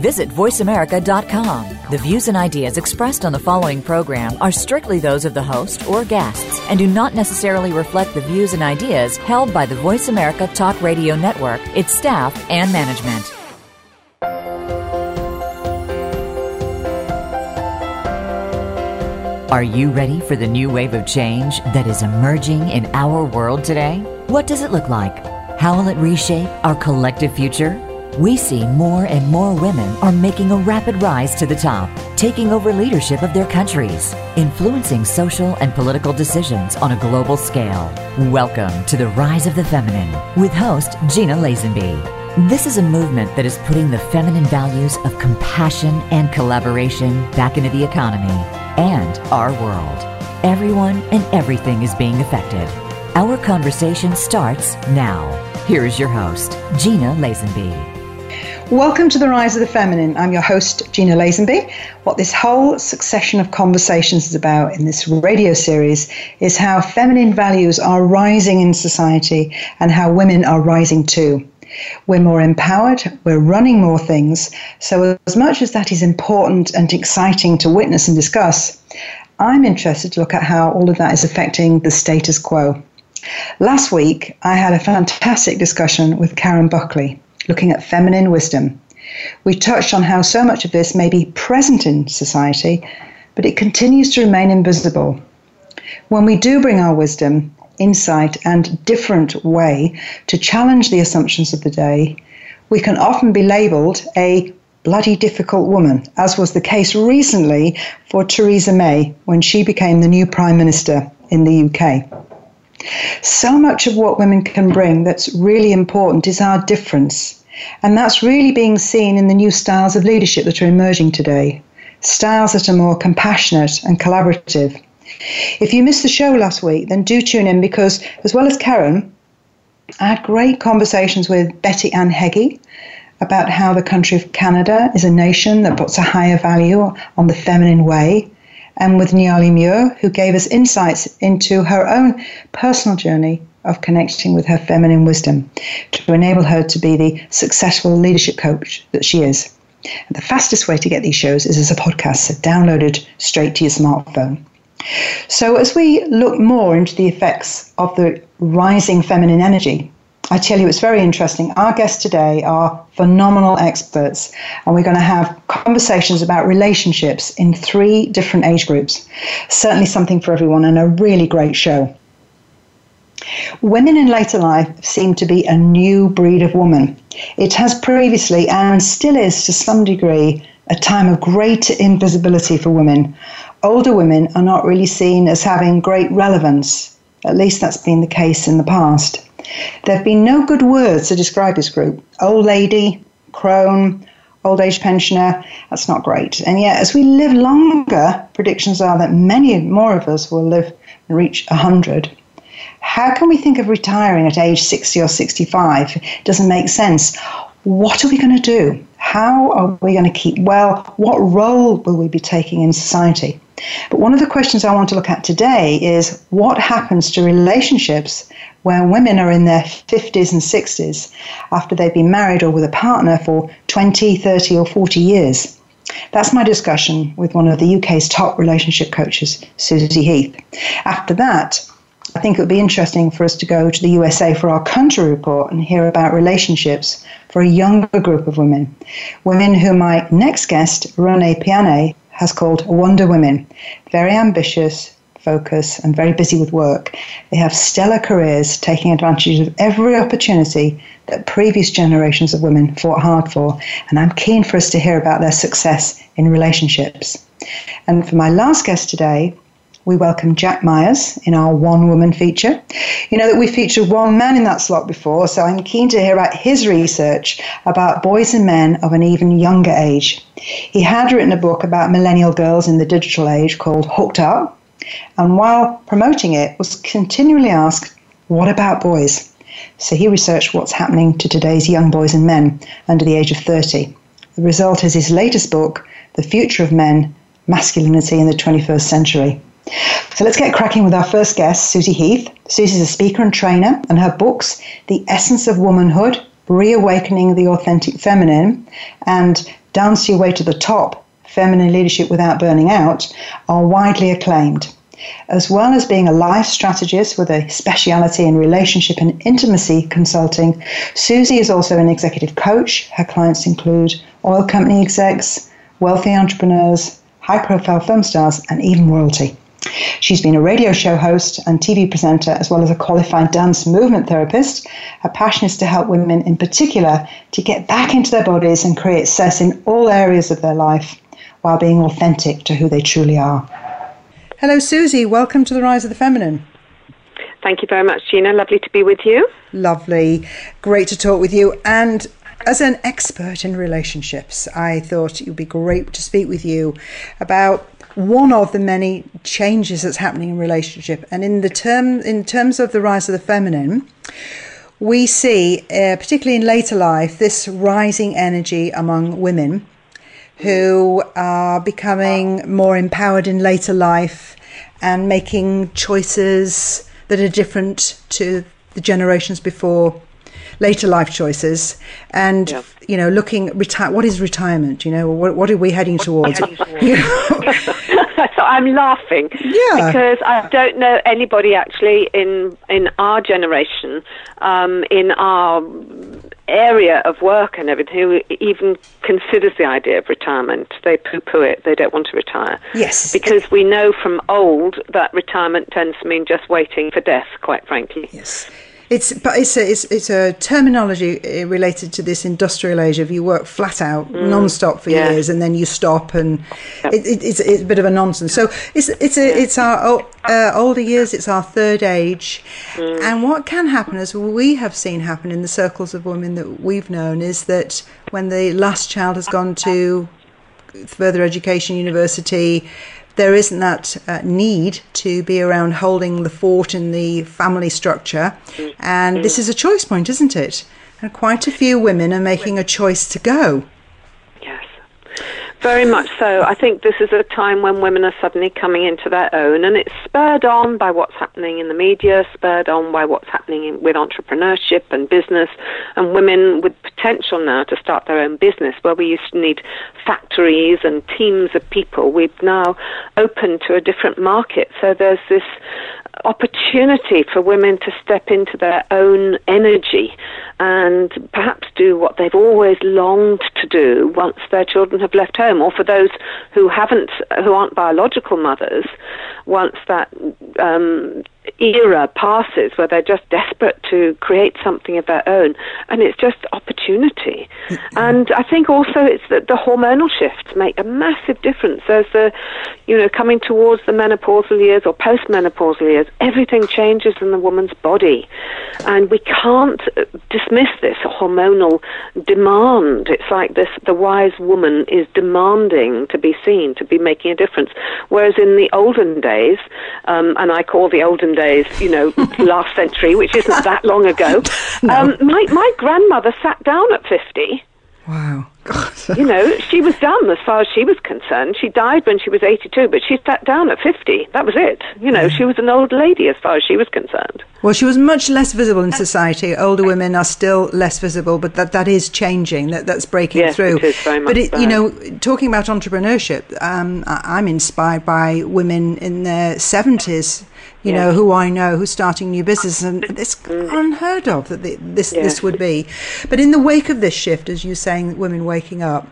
Visit VoiceAmerica.com. The views and ideas expressed on the following program are strictly those of the host or guests and do not necessarily reflect the views and ideas held by the Voice America Talk Radio Network, its staff, and management. Are you ready for the new wave of change that is emerging in our world today? What does it look like? How will it reshape our collective future? We see more and more women are making a rapid rise to the top, taking over leadership of their countries, influencing social and political decisions on a global scale. Welcome to the Rise of the Feminine with host Gina Lazenby. This is a movement that is putting the feminine values of compassion and collaboration back into the economy and our world. Everyone and everything is being affected. Our conversation starts now. Here is your host, Gina Lazenby. Welcome to the Rise of the Feminine. I'm your host, Gina Lazenby. What this whole succession of conversations is about in this radio series is how feminine values are rising in society and how women are rising too. We're more empowered, we're running more things. So, as much as that is important and exciting to witness and discuss, I'm interested to look at how all of that is affecting the status quo. Last week, I had a fantastic discussion with Karen Buckley looking at feminine wisdom. We touched on how so much of this may be present in society, but it continues to remain invisible. When we do bring our wisdom, insight, and different way to challenge the assumptions of the day, we can often be labeled a bloody difficult woman, as was the case recently for Theresa May when she became the new Prime Minister in the UK. So much of what women can bring that's really important is our difference. And that's really being seen in the new styles of leadership that are emerging today. Styles that are more compassionate and collaborative. If you missed the show last week, then do tune in because, as well as Karen, I had great conversations with Betty Ann Heggie about how the country of Canada is a nation that puts a higher value on the feminine way and with Niali Muir, who gave us insights into her own personal journey of connecting with her feminine wisdom to enable her to be the successful leadership coach that she is. And the fastest way to get these shows is as a podcast, so download it straight to your smartphone. So, as we look more into the effects of the rising feminine energy I tell you, it's very interesting. Our guests today are phenomenal experts, and we're going to have conversations about relationships in three different age groups. Certainly something for everyone, and a really great show. Women in later life seem to be a new breed of woman. It has previously, and still is to some degree, a time of great invisibility for women. Older women are not really seen as having great relevance. At least that's been the case in the past. There have been no good words to describe this group. Old lady, crone, old age pensioner, that's not great. And yet, as we live longer, predictions are that many more of us will live and reach 100. How can we think of retiring at age 60 or 65? It doesn't make sense. What are we going to do? How are we going to keep well? What role will we be taking in society? But one of the questions I want to look at today is what happens to relationships where women are in their 50s and 60s after they've been married or with a partner for 20, 30, or 40 years. That's my discussion with one of the UK's top relationship coaches, Susie Heath. After that, I think it would be interesting for us to go to the USA for our country report and hear about relationships for a younger group of women. Women who my next guest, Renee Piane, has called Wonder Women. Very ambitious, focused, and very busy with work. They have stellar careers, taking advantage of every opportunity that previous generations of women fought hard for. And I'm keen for us to hear about their success in relationships. And for my last guest today, we welcome Jack Myers in our one woman feature. You know that we featured one man in that slot before, so I'm keen to hear about his research about boys and men of an even younger age. He had written a book about millennial girls in the digital age called Hooked Up, and while promoting it, was continually asked, What about boys? So he researched what's happening to today's young boys and men under the age of 30. The result is his latest book, The Future of Men Masculinity in the 21st Century. So let's get cracking with our first guest, Susie Heath. Susie is a speaker and trainer, and her books, The Essence of Womanhood, Reawakening the Authentic Feminine, and Dance Your Way to the Top Feminine Leadership Without Burning Out, are widely acclaimed. As well as being a life strategist with a speciality in relationship and intimacy consulting, Susie is also an executive coach. Her clients include oil company execs, wealthy entrepreneurs, high profile film stars, and even royalty. She's been a radio show host and TV presenter, as well as a qualified dance movement therapist. Her passion is to help women in particular to get back into their bodies and create success in all areas of their life while being authentic to who they truly are. Hello, Susie. Welcome to the Rise of the Feminine. Thank you very much, Gina. Lovely to be with you. Lovely. Great to talk with you. And as an expert in relationships, I thought it would be great to speak with you about one of the many changes that's happening in relationship. And in the term, in terms of the rise of the feminine, we see, uh, particularly in later life, this rising energy among women who are becoming more empowered in later life and making choices that are different to the generations before later life choices and yeah. you know looking retire what is retirement you know what, what are we heading towards so I'm laughing yeah. because I don't know anybody actually in in our generation, um, in our area of work and everything, who even considers the idea of retirement. They poo-poo it. They don't want to retire. Yes, because we know from old that retirement tends to mean just waiting for death. Quite frankly. Yes. It's but it's a it's, it's a terminology uh, related to this industrial age of you work flat out mm. non-stop for yeah. years and then you stop and yep. it, it, it's, it's a bit of a nonsense. So it's it's a, it's our uh, older years. It's our third age, mm. and what can happen as we have seen happen in the circles of women that we've known is that when the last child has gone to further education, university, there isn't that uh, need to be around holding the fort in the family structure. And this is a choice point, isn't it? And quite a few women are making a choice to go. Very much so. I think this is a time when women are suddenly coming into their own, and it's spurred on by what's happening in the media, spurred on by what's happening in, with entrepreneurship and business, and women with potential now to start their own business. Where we used to need factories and teams of people, we've now opened to a different market. So there's this opportunity for women to step into their own energy and perhaps do what they've always longed to do once their children have left home, or for those who haven't, who aren't biological mothers, once that um, era passes where they're just desperate to create something of their own, and it's just opportunity. Mm-hmm. And I think also it's that the hormonal shifts make a massive difference. As the, you know, coming towards the menopausal years or postmenopausal years, everything changes in the woman's body, and we can't dismiss this hormonal demand. It's like this: the wise woman is demanding to be seen, to be making a difference. Whereas in the olden days, um, and I call the olden days, you know, last century, which isn't that long ago. no. um, my my grandmother sat down at fifty. Wow. you know, she was done as far as she was concerned. She died when she was 82, but she sat down at 50. That was it. You know, she was an old lady as far as she was concerned. Well, she was much less visible in society. Older women are still less visible, but that, that is changing. That that's breaking yes, through. It is very much but it, you know, talking about entrepreneurship, um, I'm inspired by women in their 70s you know, who I know who's starting new business, and it's mm. unheard of that this this would be. But in the wake of this shift, as you're saying, women waking up,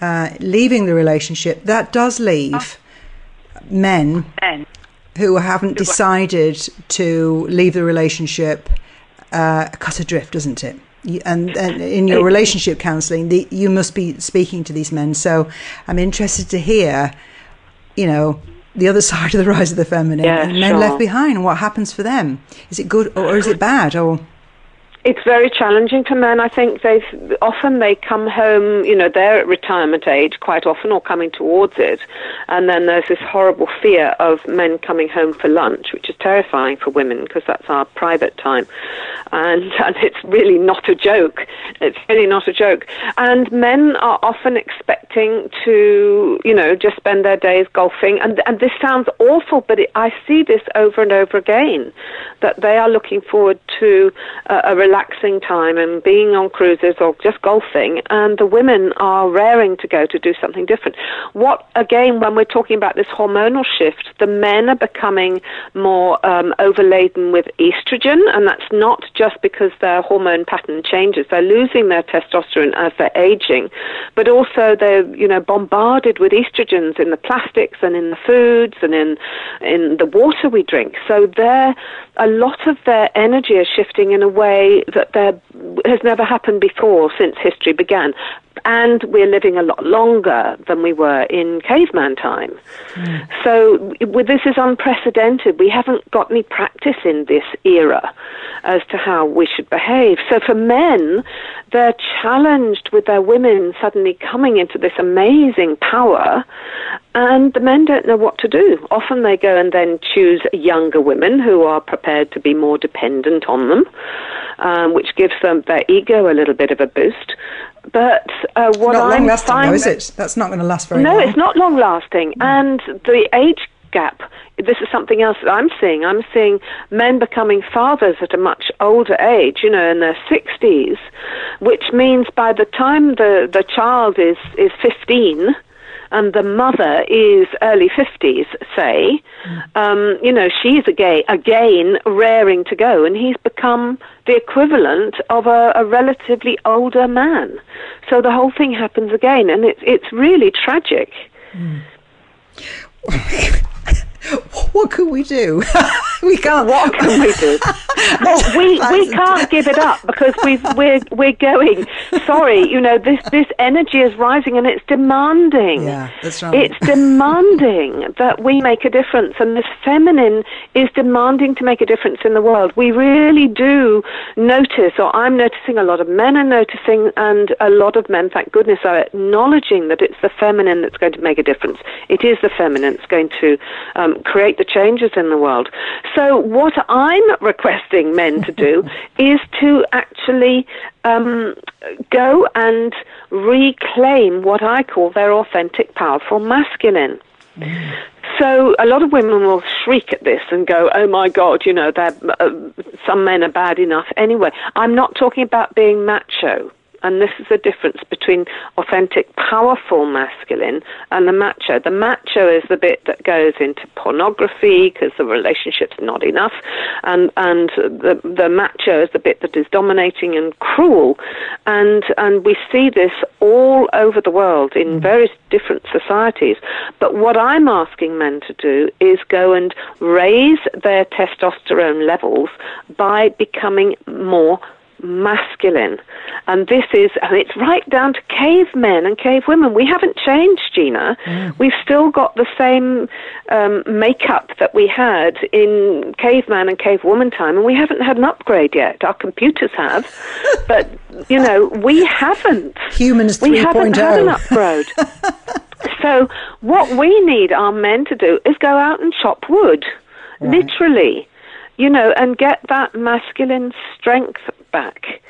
uh, leaving the relationship, that does leave men who haven't decided to leave the relationship uh, cut adrift, doesn't it? And, and, in your relationship counselling, you must be speaking to these men. So I'm interested to hear, you know, the other side of the rise of the feminine. Yeah, and men sure. left behind. What happens for them? Is it good or, or is it bad or It's very challenging for men. I think they often they come home, you know, they're at retirement age quite often or coming towards it, and then there's this horrible fear of men coming home for lunch, which is terrifying for women because that's our private time, and and it's really not a joke. It's really not a joke. And men are often expecting to, you know, just spend their days golfing, and and this sounds awful, but it, I see this over and over again, that they are looking forward to uh, a relaxing time and being on cruises or just golfing, and the women are raring to go to do something different. What, again, when we're talking about this hormonal shift, the men are becoming more um, overladen with estrogen, and that's not just because their hormone pattern changes. They're losing their testosterone as they're aging, but also they're, you know, bombarded with estrogens in the plastics and in the foods and in in the water we drink. So they're a lot of their energy is shifting in a way that there has never happened before since history began. And we're living a lot longer than we were in caveman time. Mm. So with, this is unprecedented. We haven't got any practice in this era as to how we should behave. So for men, they're challenged with their women suddenly coming into this amazing power, and the men don't know what to do. Often they go and then choose younger women who are prepared to be more dependent on them, um, which gives them their ego a little bit of a boost. But uh, what not I'm long lasting, though, is it? That's not going to last very no, long. No, it's not long lasting, mm. and the age gap. This is something else that I'm seeing. I'm seeing men becoming fathers at a much older age, you know, in their 60s, which means by the time the, the child is, is 15, and the mother is early 50s, say, mm. um, you know, she's again, again raring to go, and he's become the equivalent of a, a relatively older man. So the whole thing happens again, and it's, it's really tragic. Mm. what can we do? we can't. What can we do? well, we we can't give it up because we we're we're going. Sorry, you know this this energy is rising and it's demanding. Yeah, that's right. It's demanding that we make a difference, and this feminine is demanding to make a difference in the world. We really do notice, or I'm noticing a lot of men are noticing, and a lot of men, thank goodness, are acknowledging that it's the feminine that's going to make a difference. It is the feminine that's going to um, create the changes in the world. So, what I'm requesting men to do is to actually um, go and reclaim what I call their authentic, powerful masculine. Mm. So a lot of women will shriek at this and go, "Oh my God, you know, uh, some men are bad enough." Anyway, I'm not talking about being macho. And this is the difference between authentic, powerful masculine and the macho. The macho is the bit that goes into pornography because the relationship's not enough, and and the the macho is the bit that is dominating and cruel, and and we see this all over the world in mm. various different societies. But what I'm asking men to do is go and raise their testosterone levels by becoming more masculine. And this is, and it's right down to cavemen and cave women. We haven't changed, Gina. Mm. We've still got the same um, makeup that we had in caveman and cave woman time, and we haven't had an upgrade yet. Our computers have, but, you know, we haven't. Humans 3.0. We haven't had an upgrade. so what we need our men to do is go out and chop wood. Right. Literally you know, and get that masculine strength back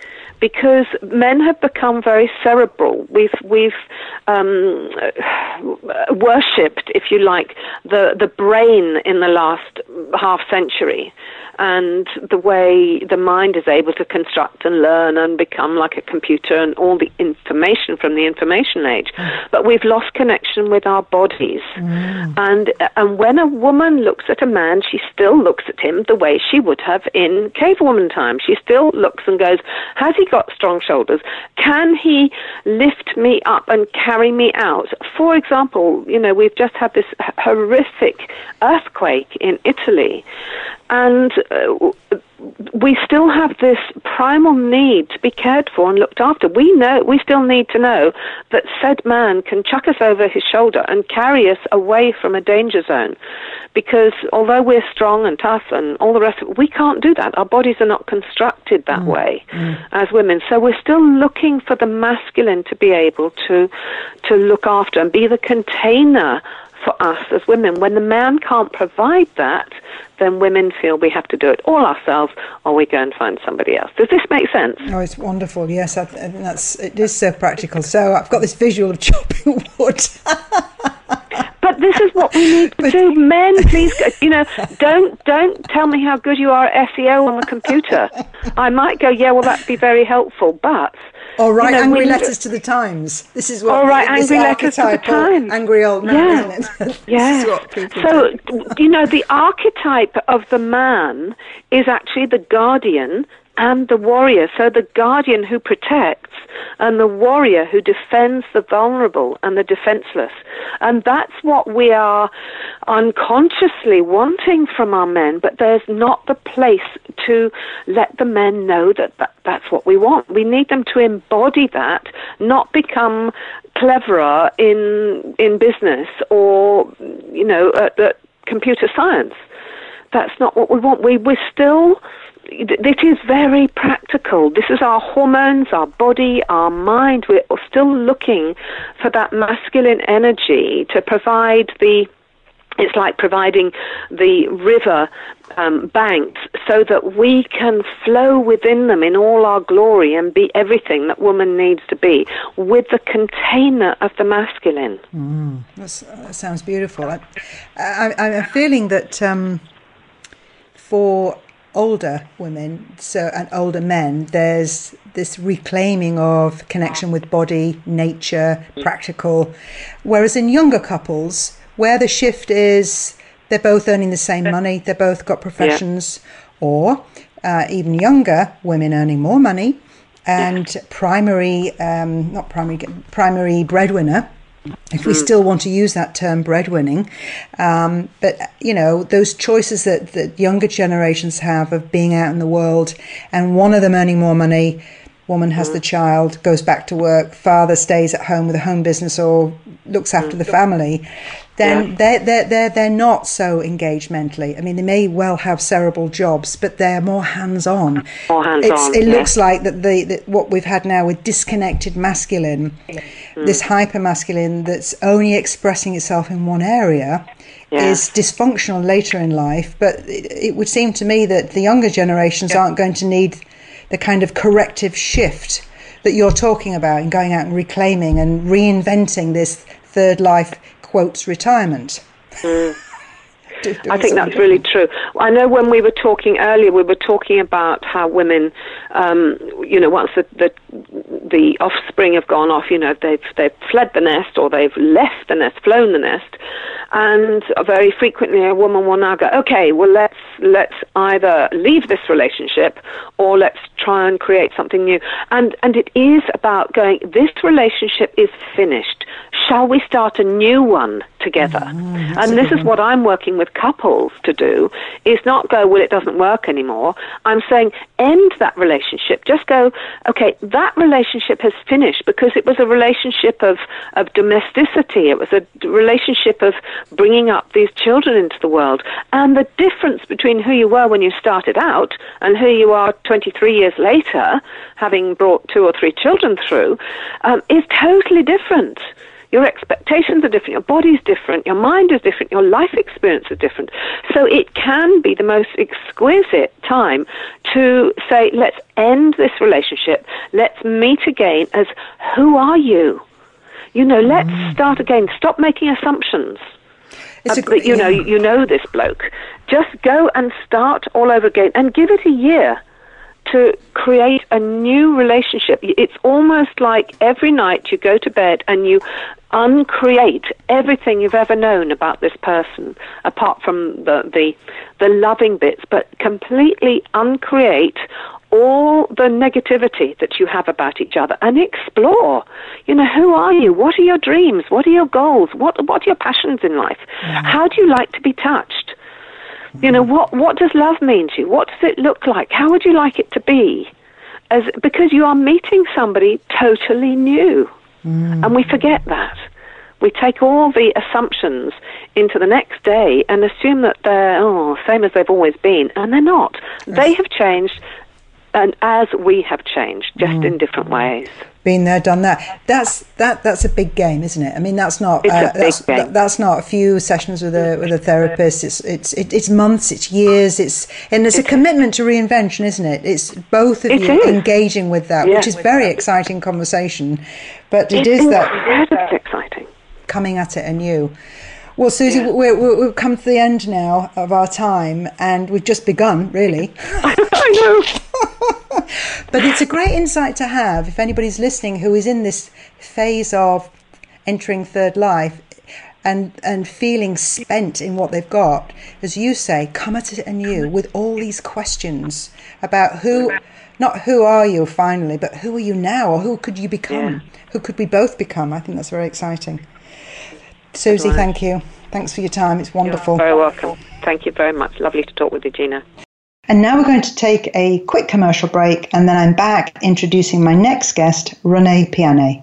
because men have become very cerebral. We've we've um, worshipped, if you like, the the brain in the last half century, and the way the mind is able to construct and learn and become like a computer and all the information from the information age. Mm. But we've lost connection with our bodies. Mm. And, and when a woman looks at a man, she still looks at him the way she would have in cavewoman time. She still looks and goes, Has he got strong shoulders? Can he lift me up and carry me out? For example, you know, we've just had this horrific earthquake in Italy. And uh, we still have this primal need to be cared for and looked after. We know we still need to know that said man can chuck us over his shoulder and carry us away from a danger zone. Because although we're strong and tough and all the rest of it, we can't do that. Our bodies are not constructed that mm. way mm. as women. So we're still looking for the masculine to be able to to look after and be the container for us as women. When the man can't provide that, then women feel we have to do it all ourselves or we go and find somebody else. Does this make sense? Oh, it's wonderful. Yes, I, that's it is so practical. So I've got this visual of chopping wood. but this is what we need to do. Men, please, you know, don't don't tell me how good you are at SEO on the computer. I might go, yeah, well, that'd be very helpful, but Oh, right, you know, angry letters to the Times. This is what. Oh, right, angry letters to the Times. Angry old man, yeah. yeah. so, do. you know, the archetype of the man is actually the guardian and the warrior. So the guardian who protects and the warrior who defends the vulnerable and the defenseless. And that's what we are unconsciously wanting from our men, but there's not the place to let the men know that, that that's what we want. We need them to embody that, not become cleverer in in business or you know at, at computer science. That's not what we want. We we're still it is very practical. This is our hormones, our body, our mind. We're still looking for that masculine energy to provide the it's like providing the river um, banks so that we can flow within them in all our glory and be everything that woman needs to be with the container of the masculine. Mm, that sounds beautiful. I, am feeling that um, for older women so and older men there's this reclaiming of connection with body nature practical whereas in younger couples where the shift is they're both earning the same money they've both got professions yeah. or uh, even younger women earning more money and yeah. primary um, not primary primary breadwinner if we mm. still want to use that term breadwinning. Um, but, you know, those choices that, that younger generations have of being out in the world and one of them earning more money, woman has mm. the child, goes back to work, father stays at home with a home business or looks after mm. the family, then yeah. they're, they're, they're, they're not so engaged mentally. I mean, they may well have cerebral jobs, but they're more hands on. More hands on. It yeah. looks like that the that what we've had now with disconnected masculine, mm. this hyper masculine that's only expressing itself in one area. Yeah. Is dysfunctional later in life, but it, it, would seem to me that the younger generations aren't going to need the kind of corrective shift that you're talking about in going out and reclaiming and reinventing this third life quotes retirement. Mm. I think that's really true. I know when we were talking earlier, we were talking about how women, um, you know, once the, the the offspring have gone off, you know, they've they've fled the nest or they've left the nest, flown the nest, and very frequently a woman will now go, okay, well let's let's either leave this relationship or let's try and create something new. And and it is about going. This relationship is finished shall we start a new one together? Mm, and this is what I'm working with couples to do, is not go, well, it doesn't work anymore. I'm saying end that relationship. Just go, okay, that relationship has finished because it was a relationship of, of domesticity. It was a relationship of bringing up these children into the world. And the difference between who you were when you started out and who you are 23 years later, having brought two or three children through, um, is totally different. Your expectations are different, your body's different, your mind is different, your life experience is different. So it can be the most exquisite time to say, let's end this relationship, let's meet again as who are you? You know, let's mm. start again. Stop making assumptions. It's a, you know, you know this bloke. Just go and start all over again and give it a year to create a new relationship. It's almost like every night you go to bed and you uncreate everything you've ever known about this person, apart from the, the, the loving bits, but completely uncreate all the negativity that you have about each other and explore. You know, who are you? What are your dreams? What are your goals? What, what are your passions in life? Mm. How do you like to be touched? You know, what, what does love mean to you? What does it look like? How would you like it to be? As, because you are meeting somebody totally new. Mm. And we forget that. We take all the assumptions into the next day and assume that they're oh, same as they've always been, and they're not. Yes. They have changed, and as we have changed, just mm. in different ways been there, done that. That's that. That's a big game, isn't it? I mean, that's not uh, that's, that's, not a few sessions with a with a therapist. It's it's it's months, it's years, it's and it's a commitment to reinvention, isn't it? It's both of it you is. engaging with that, yeah. which is very exciting conversation. But it, it is that exciting coming at it anew. Well, Susie, yeah. we have come to the end now of our time, and we've just begun, really. I know. but it's a great insight to have if anybody's listening who is in this phase of entering third life and and feeling spent in what they've got. As you say, come at it anew with all these questions about who, not who are you finally, but who are you now, or who could you become? Yeah. Who could we both become? I think that's very exciting. Susie, right. thank you. Thanks for your time. It's wonderful. You're very welcome. Thank you very much. Lovely to talk with you, Gina. And now we're going to take a quick commercial break, and then I'm back introducing my next guest, Renee Piane.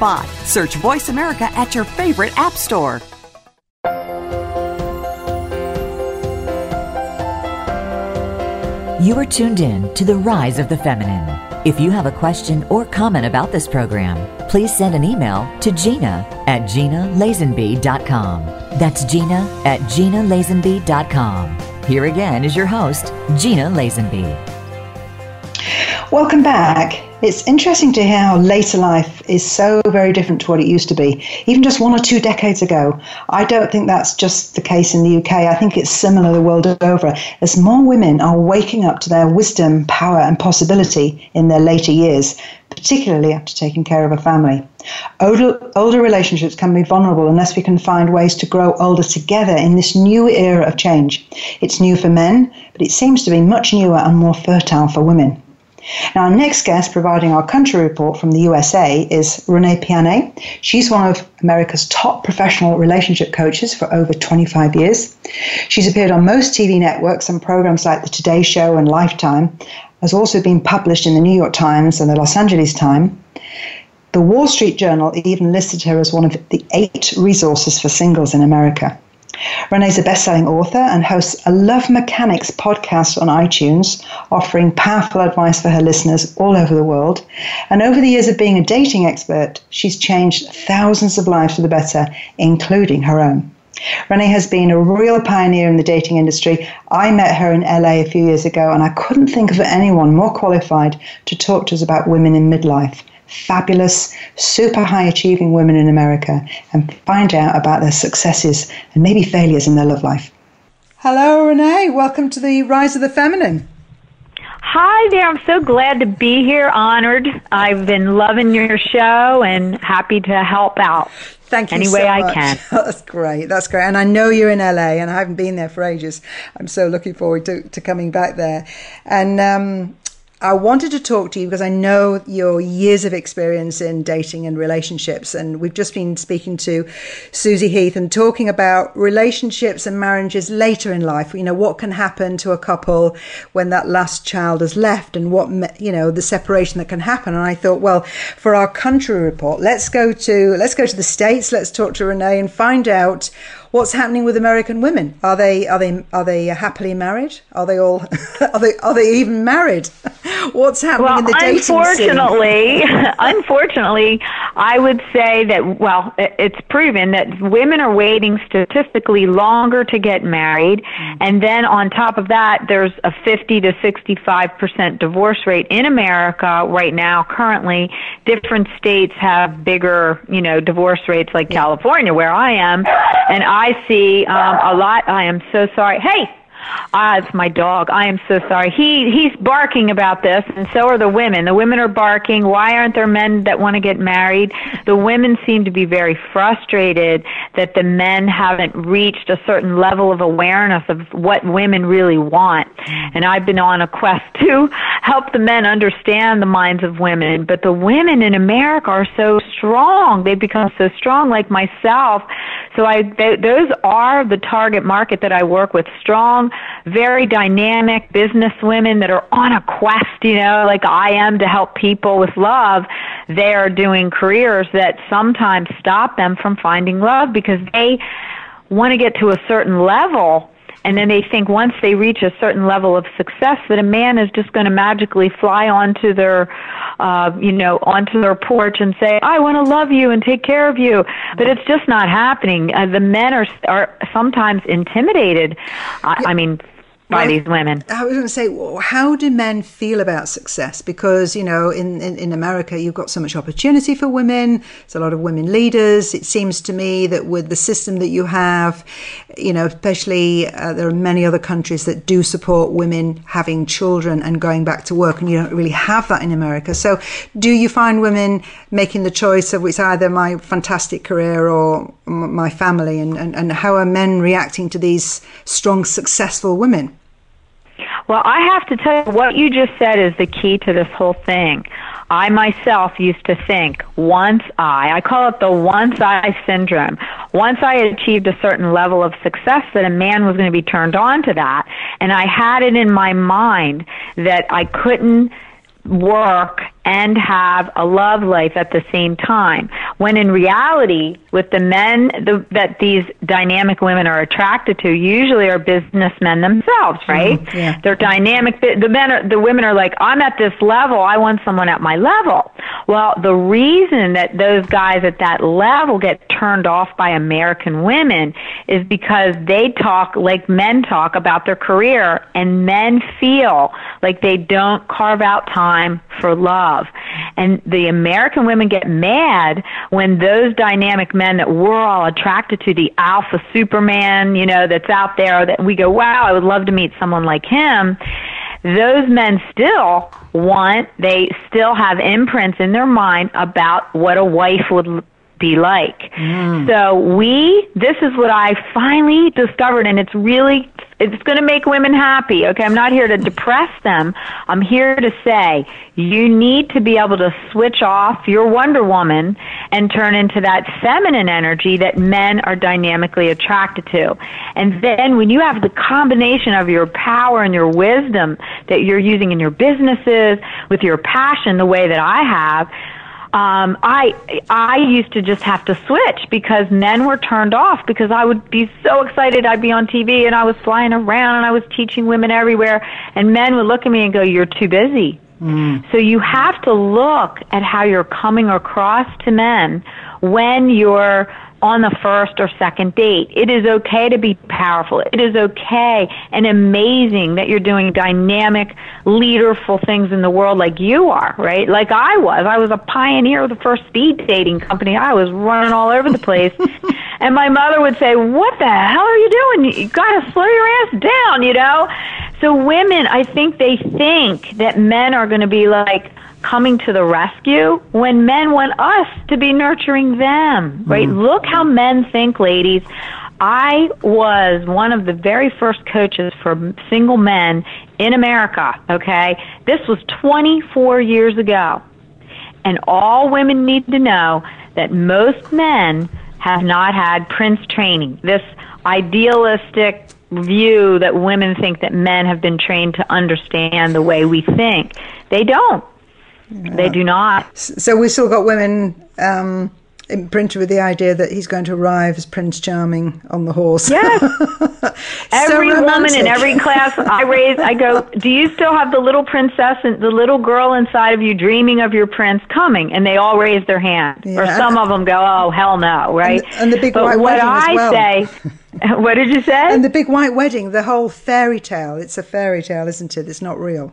spot. Search Voice America at your favorite app store. You are tuned in to The Rise of the Feminine. If you have a question or comment about this program, please send an email to Gina at GinaLazenby.com. That's Gina at GinaLazenby.com. Here again is your host, Gina Lazenby. Welcome back. It's interesting to hear how later life is so very different to what it used to be, even just one or two decades ago. I don't think that's just the case in the UK. I think it's similar the world over. As more women are waking up to their wisdom, power, and possibility in their later years, particularly after taking care of a family. Older, older relationships can be vulnerable unless we can find ways to grow older together in this new era of change. It's new for men, but it seems to be much newer and more fertile for women. Now, our next guest providing our country report from the USA is Renee Piane. She's one of America's top professional relationship coaches for over 25 years. She's appeared on most TV networks and programs like The Today Show and Lifetime, has also been published in the New York Times and the Los Angeles Times. The Wall Street Journal even listed her as one of the eight resources for singles in America. Renee's a best selling author and hosts a Love Mechanics podcast on iTunes, offering powerful advice for her listeners all over the world. And over the years of being a dating expert, she's changed thousands of lives for the better, including her own. Renee has been a real pioneer in the dating industry. I met her in LA a few years ago, and I couldn't think of anyone more qualified to talk to us about women in midlife fabulous, super high achieving women in America and find out about their successes and maybe failures in their love life. Hello, Renee. Welcome to the Rise of the Feminine. Hi there. I'm so glad to be here. Honored. I've been loving your show and happy to help out. Thank you any so way much. I can. That's great. That's great. And I know you're in LA, and I haven't been there for ages. I'm so looking forward to, to coming back there. And um, I wanted to talk to you because I know your years of experience in dating and relationships. And we've just been speaking to Susie Heath and talking about relationships and marriages later in life. You know, what can happen to a couple when that last child has left and what, you know, the separation that can happen. And I thought, well, for our country report, let's go to, let's go to the States. Let's talk to Renee and find out what's happening with American women? Are they are they are they happily married? Are they all are they are they even married? what's happening well, in the dating unfortunately, unfortunately, I would say that well, it's proven that women are waiting statistically longer to get married, mm. and then on top of that, there's a 50 to 65 percent divorce rate in America right now. Currently, different states have bigger, you know, divorce rates like. California, where I am, and I see um, a lot. I am so sorry. Hey, Ah, it's my dog. I am so sorry. He he's barking about this, and so are the women. The women are barking. Why aren't there men that want to get married? The women seem to be very frustrated that the men haven't reached a certain level of awareness of what women really want. And I've been on a quest to help the men understand the minds of women. But the women in America are so strong. They've become so strong, like myself. So I th- those are the target market that I work with. Strong very dynamic business women that are on a quest, you know, like I am to help people with love. They are doing careers that sometimes stop them from finding love because they want to get to a certain level and then they think once they reach a certain level of success that a man is just going to magically fly onto their uh you know onto their porch and say i want to love you and take care of you. But it's just not happening. Uh, the men are are sometimes intimidated. I, I mean by these women. I was going to say, how do men feel about success? Because, you know, in, in, in, America, you've got so much opportunity for women. There's a lot of women leaders. It seems to me that with the system that you have, you know, especially uh, there are many other countries that do support women having children and going back to work, and you don't really have that in America. So, do you find women making the choice of it's either my fantastic career or my family? And, and, and how are men reacting to these strong, successful women? Well, I have to tell you, what you just said is the key to this whole thing. I myself used to think once I, I call it the once I syndrome. Once I achieved a certain level of success, that a man was going to be turned on to that. And I had it in my mind that I couldn't work and have a love life at the same time. When in reality, with the men the, that these dynamic women are attracted to, usually are businessmen themselves, mm-hmm. right? Mm-hmm, yeah. They're dynamic. The men, are, the women are like, I'm at this level. I want someone at my level. Well, the reason that those guys at that level get turned off by American women is because they talk like men talk about their career, and men feel like they don't carve out time for love love. And the American women get mad when those dynamic men that we're all attracted to, the alpha superman, you know, that's out there, that we go, wow, I would love to meet someone like him those men still want, they still have imprints in their mind about what a wife would be like. Mm. So we, this is what I finally discovered, and it's really, it's going to make women happy. Okay, I'm not here to depress them. I'm here to say you need to be able to switch off your Wonder Woman and turn into that feminine energy that men are dynamically attracted to. And then when you have the combination of your power and your wisdom that you're using in your businesses with your passion the way that I have, um, I I used to just have to switch because men were turned off because I would be so excited I'd be on TV and I was flying around and I was teaching women everywhere and men would look at me and go you're too busy. Mm. So you have to look at how you're coming across to men when you're on the first or second date. It is okay to be powerful. It is okay and amazing that you're doing dynamic, leaderful things in the world like you are, right? Like I was. I was a pioneer of the first speed dating company. I was running all over the place. and my mother would say, What the hell are you doing? You gotta slow your ass down, you know? So women, I think they think that men are gonna be like, coming to the rescue when men want us to be nurturing them, right? Mm. Look how men think, ladies. I was one of the very first coaches for single men in America, okay? This was 24 years ago. And all women need to know that most men have not had Prince training. This idealistic view that women think that men have been trained to understand the way we think. They don't. They do not. So we still got women um, imprinted with the idea that he's going to arrive as Prince Charming on the horse. Yes. every so woman in every class I raise, I go, do you still have the little princess and the little girl inside of you dreaming of your prince coming? And they all raise their hand. Yeah. Or some of them go, oh, hell no, right? And, and the big but white what wedding I as well. say, what did you say? And the big white wedding, the whole fairy tale. It's a fairy tale, isn't it? It's not real.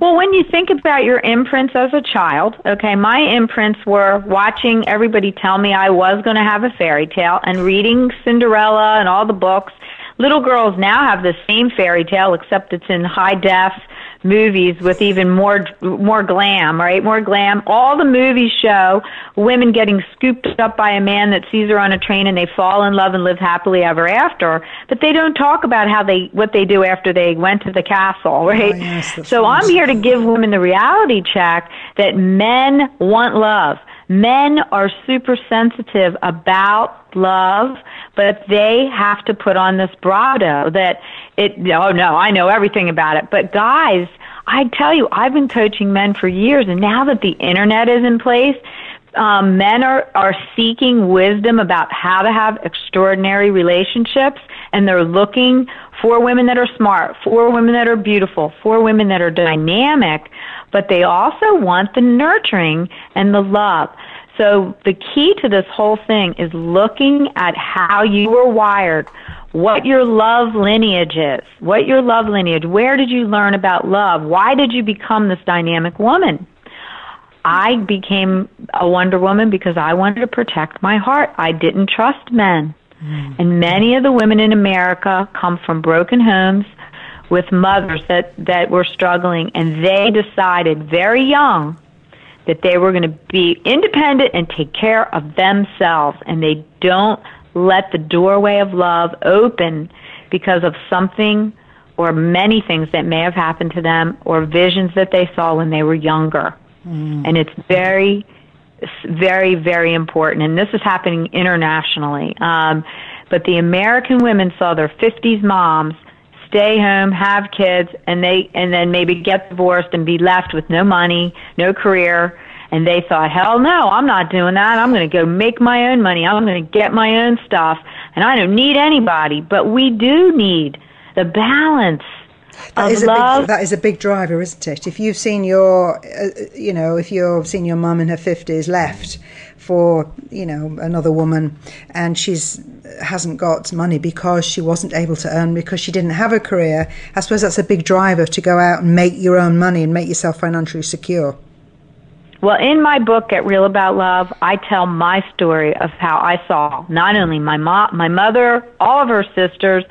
Well, when you think about your imprints as a child, okay, my imprints were watching everybody tell me I was going to have a fairy tale and reading Cinderella and all the books. Little girls now have the same fairy tale, except it's in high def movies with even more more glam, right? More glam. All the movies show women getting scooped up by a man that sees her on a train and they fall in love and live happily ever after. But they don't talk about how they what they do after they went to the castle, oh, right? Oh, yes, so I'm here to give women the reality check that men want love. Men are super sensitive about love, but they have to put on this bravado that it, oh no, I know everything about it. But guys, I tell you, I've been coaching men for years, and now that the internet is in place, um, men are, are seeking wisdom about how to have extraordinary relationships, and they're looking for women that are smart, for women that are beautiful, for women that are dynamic, but they also want the nurturing and the love. So the key to this whole thing is looking at how you were wired, what your love lineage is, what your love lineage, where did you learn about love? Why did you become this dynamic woman? I became a Wonder Woman because I wanted to protect my heart. I didn't trust men. Mm. And many of the women in America come from broken homes with mothers that, that were struggling, and they decided very young that they were going to be independent and take care of themselves, and they don't let the doorway of love open because of something or many things that may have happened to them or visions that they saw when they were younger. Mm. And it's very, very, very important. And this is happening internationally. Um, but the American women saw their 50s moms stay home, have kids, and they and then maybe get divorced and be left with no money, no career. And they thought, hell no, I'm not doing that. I'm going to go make my own money. I'm going to get my own stuff, and I don't need anybody. But we do need the balance that is, love. Big, that is a big driver, isn't it? If you've seen your, uh, you know, if you've seen your mum in her fifties left for, you know, another woman, and she's hasn't got money because she wasn't able to earn because she didn't have a career. I suppose that's a big driver to go out and make your own money and make yourself financially secure. Well, in my book, Get Real About Love, I tell my story of how I saw not only my mom, my mother, all of her sisters,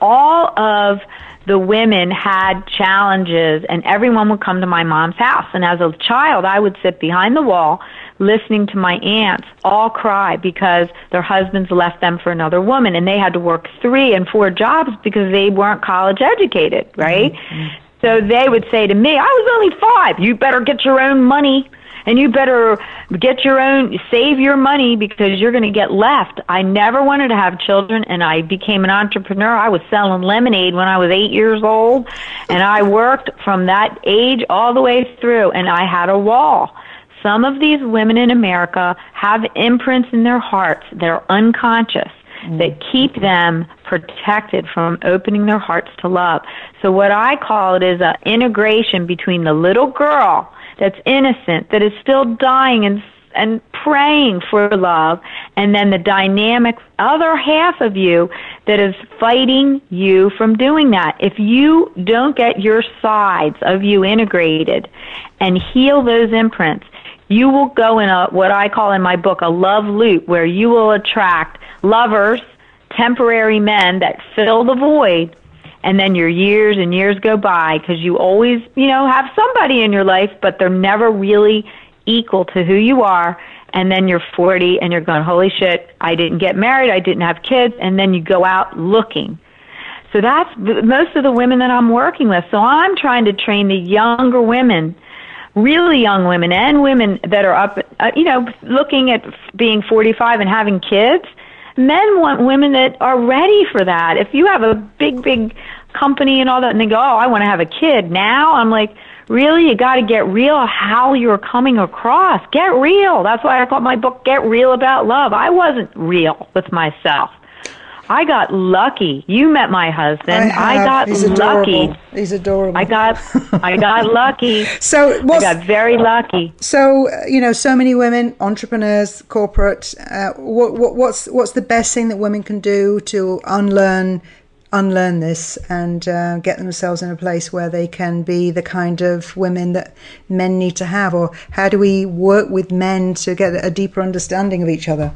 all of the women had challenges and everyone would come to my mom's house and as a child I would sit behind the wall listening to my aunts all cry because their husbands left them for another woman and they had to work 3 and 4 jobs because they weren't college educated right? Mm-hmm. so they would say to me I was only 5 you better get your own money and you better get your own save your money because you're going to get left. I never wanted to have children and i became an entrepreneur. I was selling lemonade when i was 8 years old and i worked from that age all the way through and i had a wall some of these women in america have imprints in their hearts that are unconscious mm. that keep them protected from opening their hearts to love. So what I call it is an integration between the little girl that's innocent, that is still dying and and praying for love, and then the dynamic other half of you that is fighting you from doing that. If you don't get your sides of you integrated and heal those imprints, you will go in a what I call in my book a love loop where you will attract lovers, temporary men that fill the void and then your years and years go by because you always, you know, have somebody in your life, but they're never really equal to who you are. And then you're 40 and you're going, holy shit, I didn't get married, I didn't have kids, and then you go out looking. So that's most of the women that I'm working with. So I'm trying to train the younger women, really young women, and women that are up, uh, you know, looking at being 45 and having kids. Men want women that are ready for that. If you have a big, big company and all that, and they go, "Oh, I want to have a kid now." I'm like, really you got to get real how you're coming across. Get real. That's why I call my book Get Real About Love. I wasn't real with myself. I got lucky. You met my husband. I, I got He's lucky. He's adorable. I got I got lucky. So I got very lucky. so you know so many women entrepreneurs corporate uh, what, what what's what's the best thing that women can do to unlearn unlearn this and uh, get themselves in a place where they can be the kind of women that men need to have or how do we work with men to get a deeper understanding of each other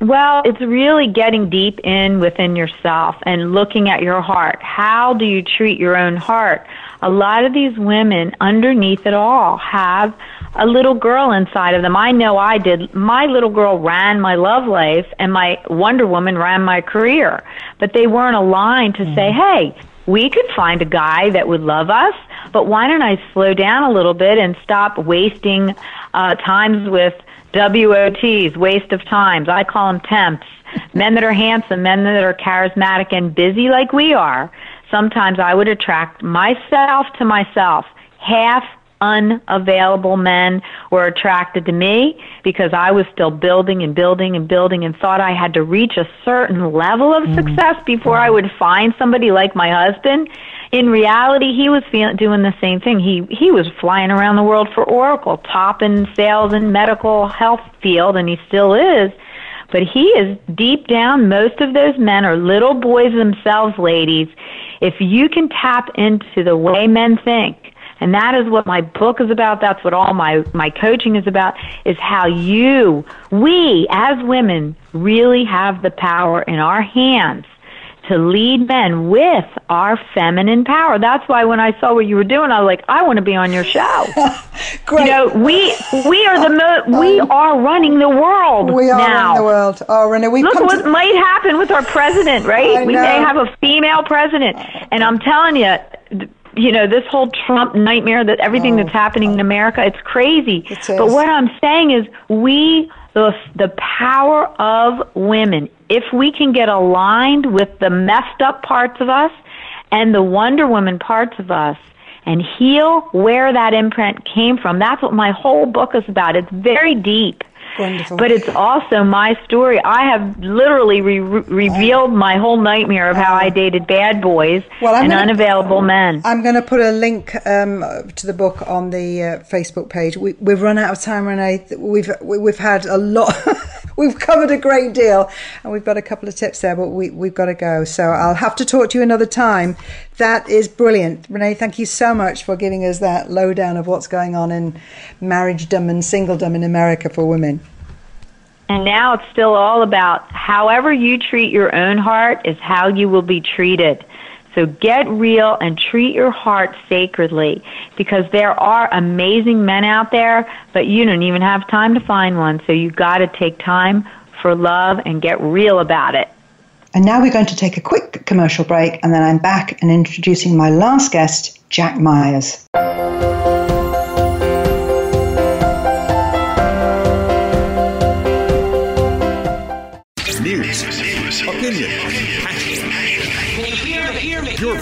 Well, it's really getting deep in within yourself and looking at your heart. How do you treat your own heart? A lot of these women, underneath it all, have a little girl inside of them. I know I did. My little girl ran my love life, and my Wonder Woman ran my career. But they weren't aligned to say, hey, we could find a guy that would love us, but why don't I slow down a little bit and stop wasting uh, times with WOTs, waste of times. I call them temps. Men that are handsome, men that are charismatic and busy like we are. Sometimes I would attract myself to myself. Half unavailable men were attracted to me because I was still building and building and building and thought I had to reach a certain level of mm. success before I would find somebody like my husband. In reality, he was doing the same thing. He he was flying around the world for Oracle, top in sales and medical health field, and he still is. But he is deep down. Most of those men are little boys themselves, ladies. If you can tap into the way men think, and that is what my book is about. That's what all my, my coaching is about, is how you, we as women, really have the power in our hands to lead men with our feminine power. That's why when I saw what you were doing, I was like, I want to be on your show. Great. You know, we we are the mo- we um, are running the world we are now. in the world oh Renee we've Look what to might happen with our president, right? I we may have a female president, and I'm telling you, th- you know, this whole Trump nightmare that everything oh, that's happening in oh. America, it's crazy. Oh. It But what I'm saying is, we the the power of women. If we can get aligned with the messed up parts of us and the Wonder Woman parts of us. And heal where that imprint came from. That's what my whole book is about. It's very deep. Wonderful. But it's also my story. I have literally re- re- revealed my whole nightmare of how I dated bad boys Well, I'm and gonna- unavailable men. I'm going to put a link um, to the book on the uh, Facebook page. We, we've run out of time, Renee. We've we- we've had a lot. we've covered a great deal, and we've got a couple of tips there, but we we've got to go. So I'll have to talk to you another time. That is brilliant, Renee. Thank you so much for giving us that lowdown of what's going on in marriagedom and singledom in America for women. And now it's still all about however you treat your own heart is how you will be treated. So get real and treat your heart sacredly because there are amazing men out there, but you don't even have time to find one. So you got to take time for love and get real about it. And now we're going to take a quick commercial break, and then I'm back and introducing my last guest, Jack Myers.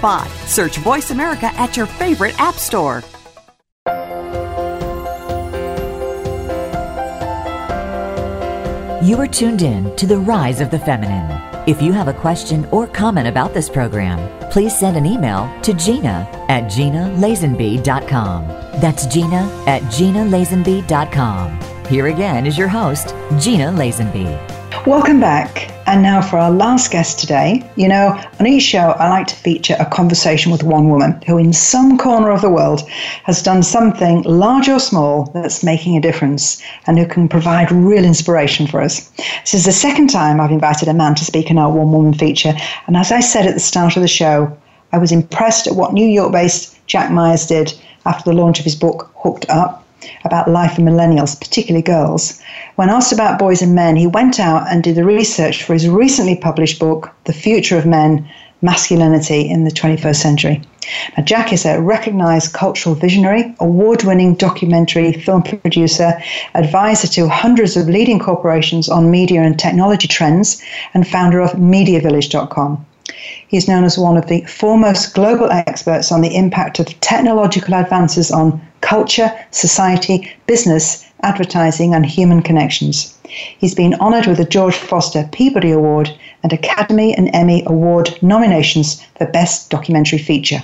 spot. Search Voice America at your favorite app store. You are tuned in to The Rise of the Feminine. If you have a question or comment about this program, please send an email to Gina at GinaLazenby.com. That's Gina at GinaLazenby.com. Here again is your host, Gina Lazenby. Welcome back. And now for our last guest today. You know, on each show, I like to feature a conversation with one woman who, in some corner of the world, has done something, large or small, that's making a difference and who can provide real inspiration for us. This is the second time I've invited a man to speak in our one woman feature. And as I said at the start of the show, I was impressed at what New York based Jack Myers did after the launch of his book, Hooked Up about life for millennials, particularly girls. When asked about boys and men, he went out and did the research for his recently published book, The Future of Men Masculinity in the 21st Century. Now, Jack is a recognized cultural visionary, award winning documentary film producer, advisor to hundreds of leading corporations on media and technology trends, and founder of MediaVillage.com. He is known as one of the foremost global experts on the impact of technological advances on culture, society, business, advertising, and human connections. He's been honored with the George Foster Peabody Award and Academy and Emmy Award nominations for Best Documentary Feature.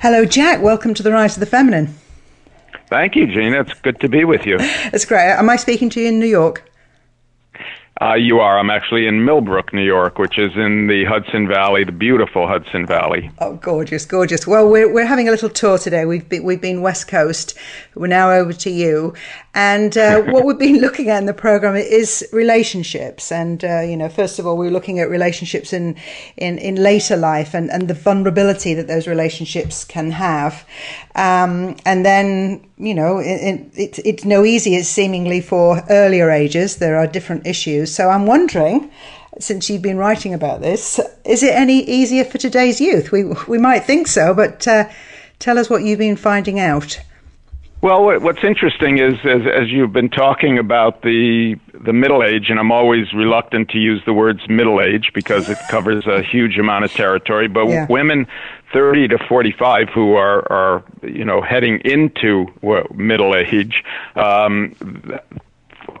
Hello, Jack. Welcome to the Rise of the Feminine. Thank you, Gina. It's good to be with you. It's great. Am I speaking to you in New York? Uh, you are. I'm actually in Millbrook, New York, which is in the Hudson Valley, the beautiful Hudson Valley. Oh, gorgeous, gorgeous. Well, we're, we're having a little tour today. We've been, we've been West Coast. We're now over to you. And uh, what we've been looking at in the program is relationships. And, uh, you know, first of all, we're looking at relationships in, in, in later life and, and the vulnerability that those relationships can have. Um, and then, you know, it, it, it's no easy, it's seemingly for earlier ages. There are different issues. So I'm wondering, since you've been writing about this, is it any easier for today's youth? We, we might think so, but uh, tell us what you've been finding out. Well, what's interesting is, as, as you've been talking about the the middle age, and I'm always reluctant to use the words middle age because it covers a huge amount of territory. But yeah. women 30 to 45 who are are you know heading into middle age, um,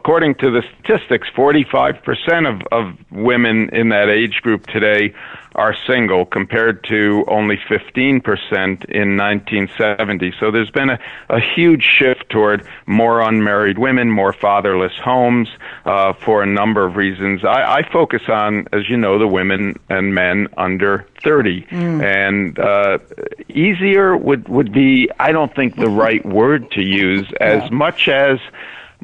according to the statistics, 45% of, of women in that age group today are single compared to only 15% in 1970. So there's been a, a huge shift toward more unmarried women, more fatherless homes uh, for a number of reasons. I, I focus on, as you know, the women and men under 30. Mm. And uh, easier would, would be, I don't think, the right word to use as much as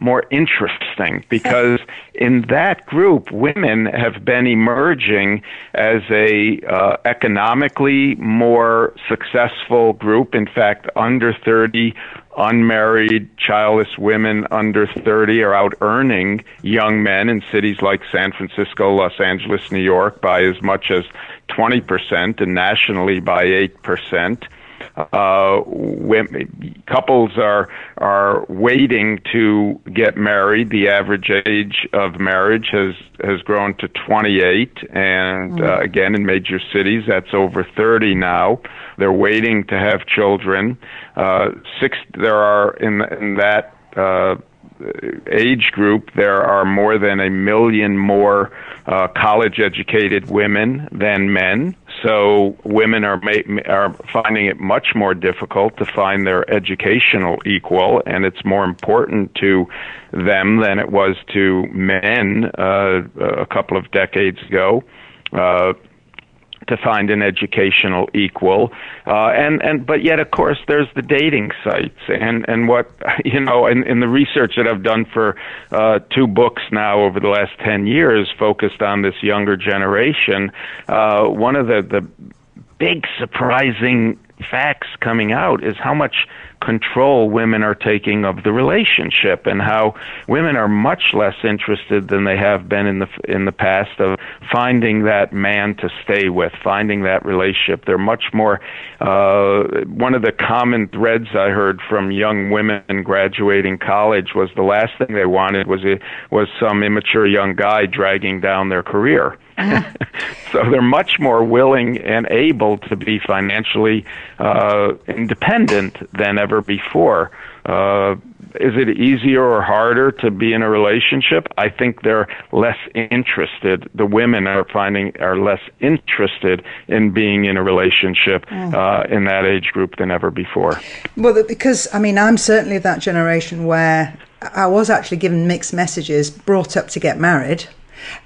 more interesting because in that group, women have been emerging as a uh, economically more successful group. In fact, under 30, unmarried, childless women under 30 are out earning young men in cities like San Francisco, Los Angeles, New York by as much as 20% and nationally by 8% uh, women, couples are are waiting to get married. The average age of marriage has has grown to 28, and mm. uh, again in major cities that's over 30 now. They're waiting to have children. Uh, six there are in in that. Uh, age group, there are more than a million more uh, college educated women than men. So women are ma- are finding it much more difficult to find their educational equal, and it's more important to them than it was to men uh, a couple of decades ago. Uh, to find an educational equal, uh, and and but yet of course there's the dating sites and and what you know in, in the research that I've done for uh, two books now over the last ten years focused on this younger generation. Uh, one of the the big surprising facts coming out is how much control women are taking of the relationship and how women are much less interested than they have been in the in the past of finding that man to stay with finding that relationship. They're much more uh one of the common threads i heard from young women graduating college was the last thing they wanted was a, was some immature young guy dragging down their career so they're much more willing and able to be financially uh, independent than ever before. Uh, is it easier or harder to be in a relationship? I think they're less interested. The women are finding are less interested in being in a relationship mm. uh, in that age group than ever before. Well, because I mean, I'm certainly of that generation where I was actually given mixed messages, brought up to get married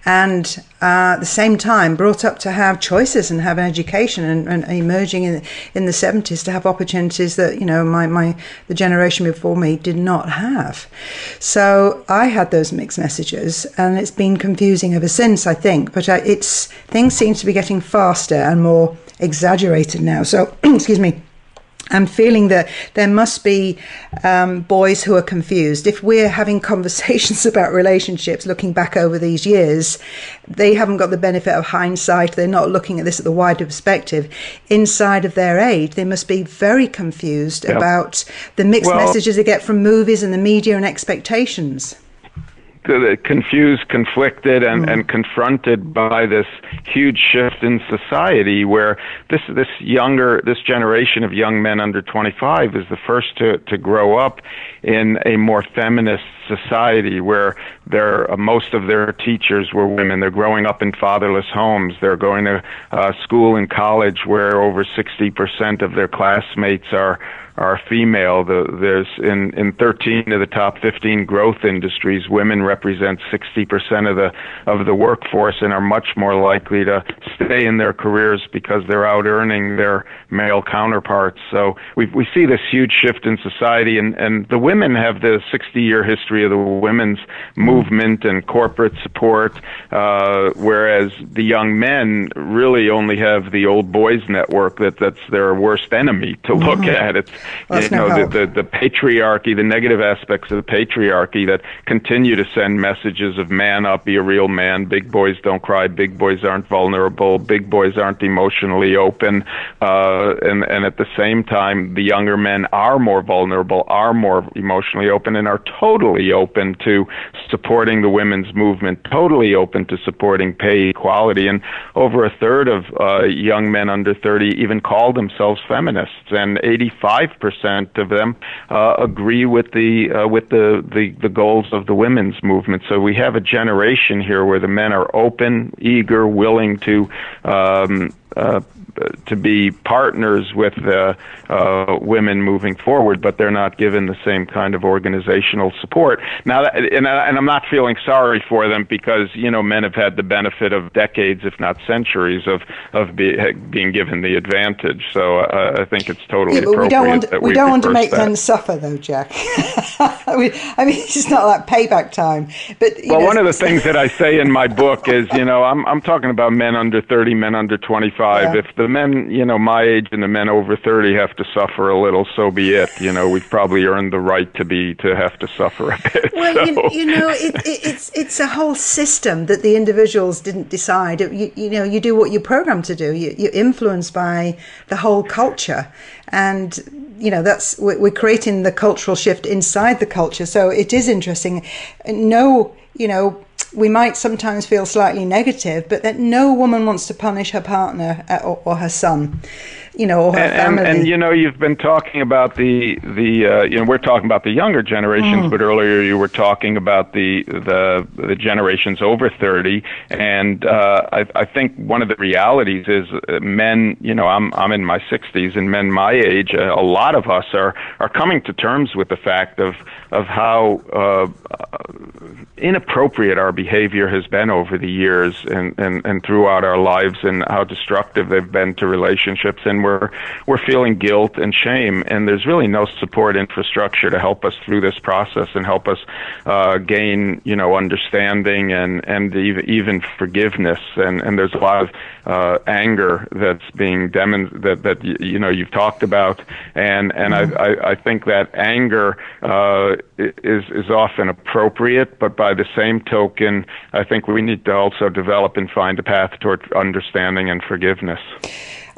and uh, at the same time brought up to have choices and have an education and, and, emerging in in the 70s to have opportunities that you know my, my the generation before me did not have. So I had those mixed messages and it's been confusing ever since I think but uh, it's things seem to be getting faster and more exaggerated now. So excuse me I'm feeling that there must be um, boys who are confused. If we're having conversations about relationships looking back over these years, they haven't got the benefit of hindsight. They're not looking at this at the wider perspective. Inside of their age, they must be very confused about the mixed well, messages they get from movies and the media and expectations confused, conflicted, and, mm. and confronted by this huge shift in society where this this younger this generation of young men under 25 is the first to to grow up in a more feminist society where their uh, most of their teachers were women. They're growing up in fatherless homes. They're going to uh, school and college where over 60% of their classmates are are female. The, there's in, in 13 of the top 15 growth industries, women represent 60% of the of the workforce and are much more likely to stay in their careers because they're out earning their male counterparts. So we we see this huge shift in society, and and the women have the 60 year history of the women's movement and corporate support, uh, whereas the young men really only have the old boys network that that's their worst enemy to look mm-hmm. at. It's you know, no the, the, the patriarchy, the negative aspects of the patriarchy that continue to send messages of man up, be a real man, big boys don't cry, big boys aren't vulnerable, big boys aren't emotionally open, uh, and, and at the same time, the younger men are more vulnerable, are more emotionally open, and are totally open to supporting the women's movement, totally open to supporting pay equality. And over a third of uh, young men under 30 even call themselves feminists, and 85 percent of them uh, agree with the uh, with the, the the goals of the women's movement. So we have a generation here where the men are open, eager, willing to um, uh, to be partners with uh, uh, women moving forward, but they're not given the same kind of organizational support. Now, that, and, and I'm not feeling sorry for them because you know men have had the benefit of decades, if not centuries, of of be, being given the advantage. So uh, I think it's totally yeah, appropriate we don't want, that we, we don't want to make that. them suffer, though, Jack. I mean, I mean, it's not like payback time. But well, know, one of the things that I say in my book is, you know, I'm I'm talking about men under 30, men under 25. Yeah. If the men, you know, my age and the men over 30 have to suffer a little, so be it. You know, we've probably earned the right to be to have to suffer a bit. Well, so. you, you, know, it, it, it's it's a whole system that the individuals didn't decide. You, you know, you do what you're programmed to do. You, you're influenced by the whole culture, and you know that's we're creating the cultural shift inside the culture. So it is interesting. No, you know we might sometimes feel slightly negative, but that no woman wants to punish her partner uh, or, or her son you know, or her and, family. And, and, you know, you've been talking about the the uh, you know we're talking about the younger generations, mm. but earlier you were talking about the the the generations over thirty, and uh, I, I think one of the realities is uh, men. You know, I'm I'm in my sixties, and men my age, uh, a lot of us are are coming to terms with the fact of of how uh, inappropriate our behavior has been over the years and, and, and throughout our lives and how destructive they've been to relationships. And we're we're feeling guilt and shame. And there's really no support infrastructure to help us through this process and help us uh, gain you know understanding and and even, forgiveness. And and there's a lot of uh, anger that's being demonstrated that that you know you've talked about. And and mm-hmm. I, I I think that anger uh, is is often appropriate, but by the same token, I think we need to also develop and find a path toward understanding and forgiveness.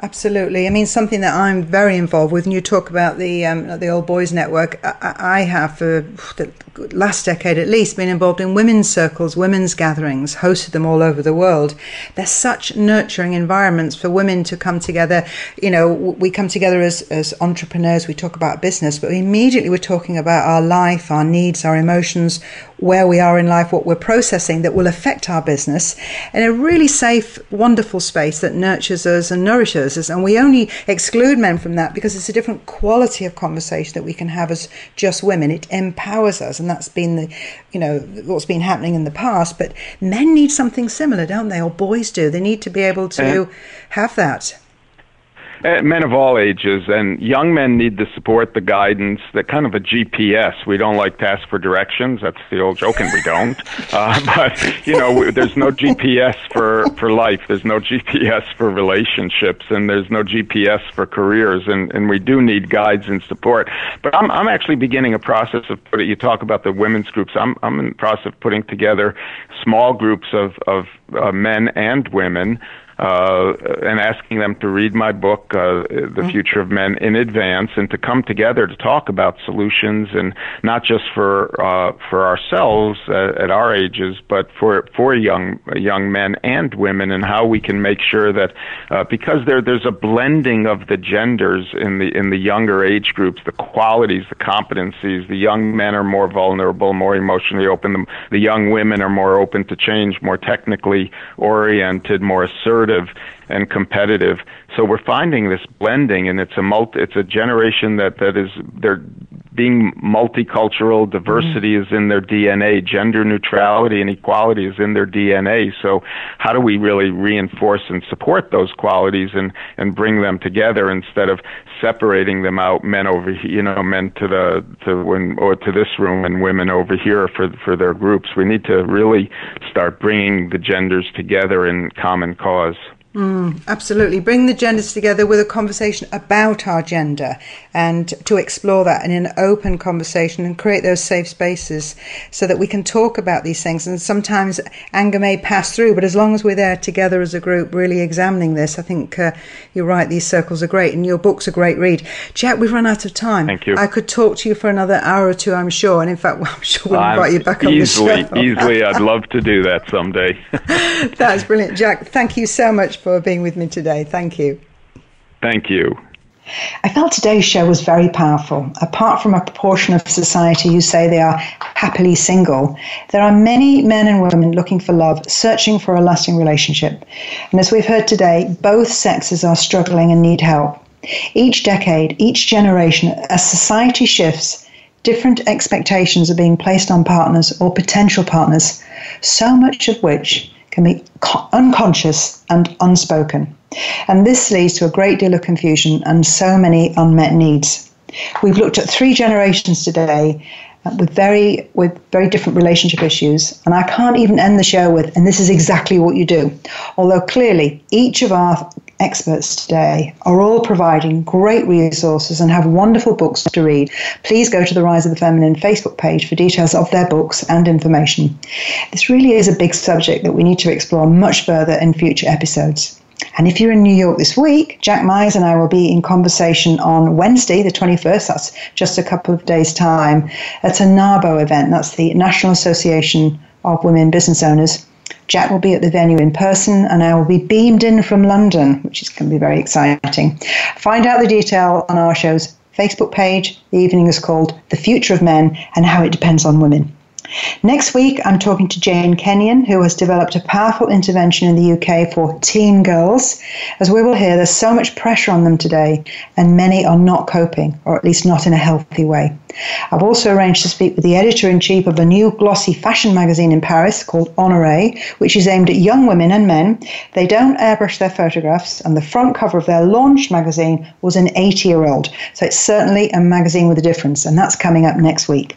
Absolutely. I mean, something that I'm very involved with, and you talk about the um, the Old Boys Network. I, I have for the last decade at least been involved in women's circles, women's gatherings, hosted them all over the world. They're such nurturing environments for women to come together. You know, we come together as, as entrepreneurs, we talk about business, but immediately we're talking about our life, our needs, our emotions, where we are in life, what we're processing that will affect our business in a really safe, wonderful space that nurtures us and nourishes us. And we only exclude men from that because it's a different quality of conversation that we can have as just women. It empowers us, and that's been the, you know, what's been happening in the past. But men need something similar, don't they? Or boys do. They need to be able to uh, have that. Uh, men of all ages and young men need the support, the guidance, the kind of a GPS. We don't like to ask for directions. That's the old joke, and we don't. Uh, but you know, there's no GPS for for life. There's no GPS for relationships, and there's no GPS for careers. And and we do need guides and support. But I'm I'm actually beginning a process of putting. You talk about the women's groups. I'm I'm in the process of putting together small groups of of uh, men and women uh, and asking them to read my book, uh, The mm-hmm. Future of Men, in advance, and to come together to talk about solutions, and not just for uh, for ourselves at our ages, but for for young young men and women, and how we can make sure that uh, because there there's a blending of the genders in the in the younger age groups, the qualities, the competencies. The young men are more vulnerable, more emotionally open. The, the young women are more open to change, more technically oriented, more assertive assertive and competitive. So we're finding this blending, and it's a multi, it's a generation that that is they're being multicultural. Diversity mm-hmm. is in their DNA. Gender neutrality and equality is in their DNA. So how do we really reinforce and support those qualities and and bring them together instead of separating them out? Men over here, you know, men to the to when or to this room and women over here for for their groups. We need to really start bringing the genders together in common cause. Mm, absolutely. Bring the genders together with a conversation about our gender and to explore that in an open conversation and create those safe spaces so that we can talk about these things. And sometimes anger may pass through, but as long as we're there together as a group, really examining this, I think uh, you're right. These circles are great and your book's a great read. Jack, we've run out of time. Thank you. I could talk to you for another hour or two, I'm sure. And in fact, well, I'm sure we'll invite you back easily, on the show. easily. I'd love to do that someday. That's brilliant. Jack, thank you so much for being with me today. Thank you. Thank you. I felt today's show was very powerful. Apart from a proportion of society who say they are happily single, there are many men and women looking for love, searching for a lasting relationship. And as we've heard today, both sexes are struggling and need help. Each decade, each generation, as society shifts, different expectations are being placed on partners or potential partners, so much of which can be unconscious and unspoken. And this leads to a great deal of confusion and so many unmet needs. We've looked at three generations today uh, with very with very different relationship issues and I can't even end the show with and this is exactly what you do. Although clearly each of our experts today are all providing great resources and have wonderful books to read. Please go to the Rise of the Feminine Facebook page for details of their books and information. This really is a big subject that we need to explore much further in future episodes. And if you're in New York this week, Jack Myers and I will be in conversation on Wednesday, the 21st, that's just a couple of days' time, at a NAWBO event. That's the National Association of Women Business Owners. Jack will be at the venue in person, and I will be beamed in from London, which is going to be very exciting. Find out the detail on our show's Facebook page. The evening is called The Future of Men and How It Depends on Women. Next week, I'm talking to Jane Kenyon, who has developed a powerful intervention in the UK for teen girls. As we will hear, there's so much pressure on them today, and many are not coping, or at least not in a healthy way. I've also arranged to speak with the editor in chief of a new glossy fashion magazine in Paris called Honoré, which is aimed at young women and men. They don't airbrush their photographs, and the front cover of their launch magazine was an 80 year old. So it's certainly a magazine with a difference, and that's coming up next week.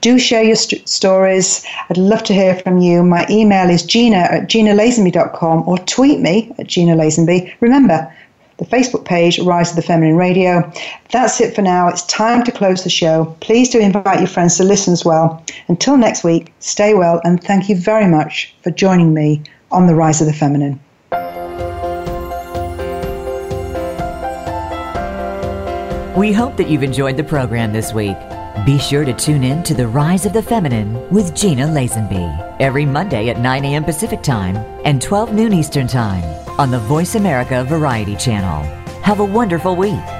Do share your st- stories. I'd love to hear from you. My email is gina at ginalazenby.com or tweet me at Gina Lazenby. Remember, the Facebook page, Rise of the Feminine Radio. That's it for now. It's time to close the show. Please do invite your friends to listen as well. Until next week, stay well and thank you very much for joining me on the Rise of the Feminine. We hope that you've enjoyed the program this week. Be sure to tune in to The Rise of the Feminine with Gina Lazenby every Monday at 9 a.m. Pacific Time and 12 noon Eastern Time on the Voice America Variety Channel. Have a wonderful week.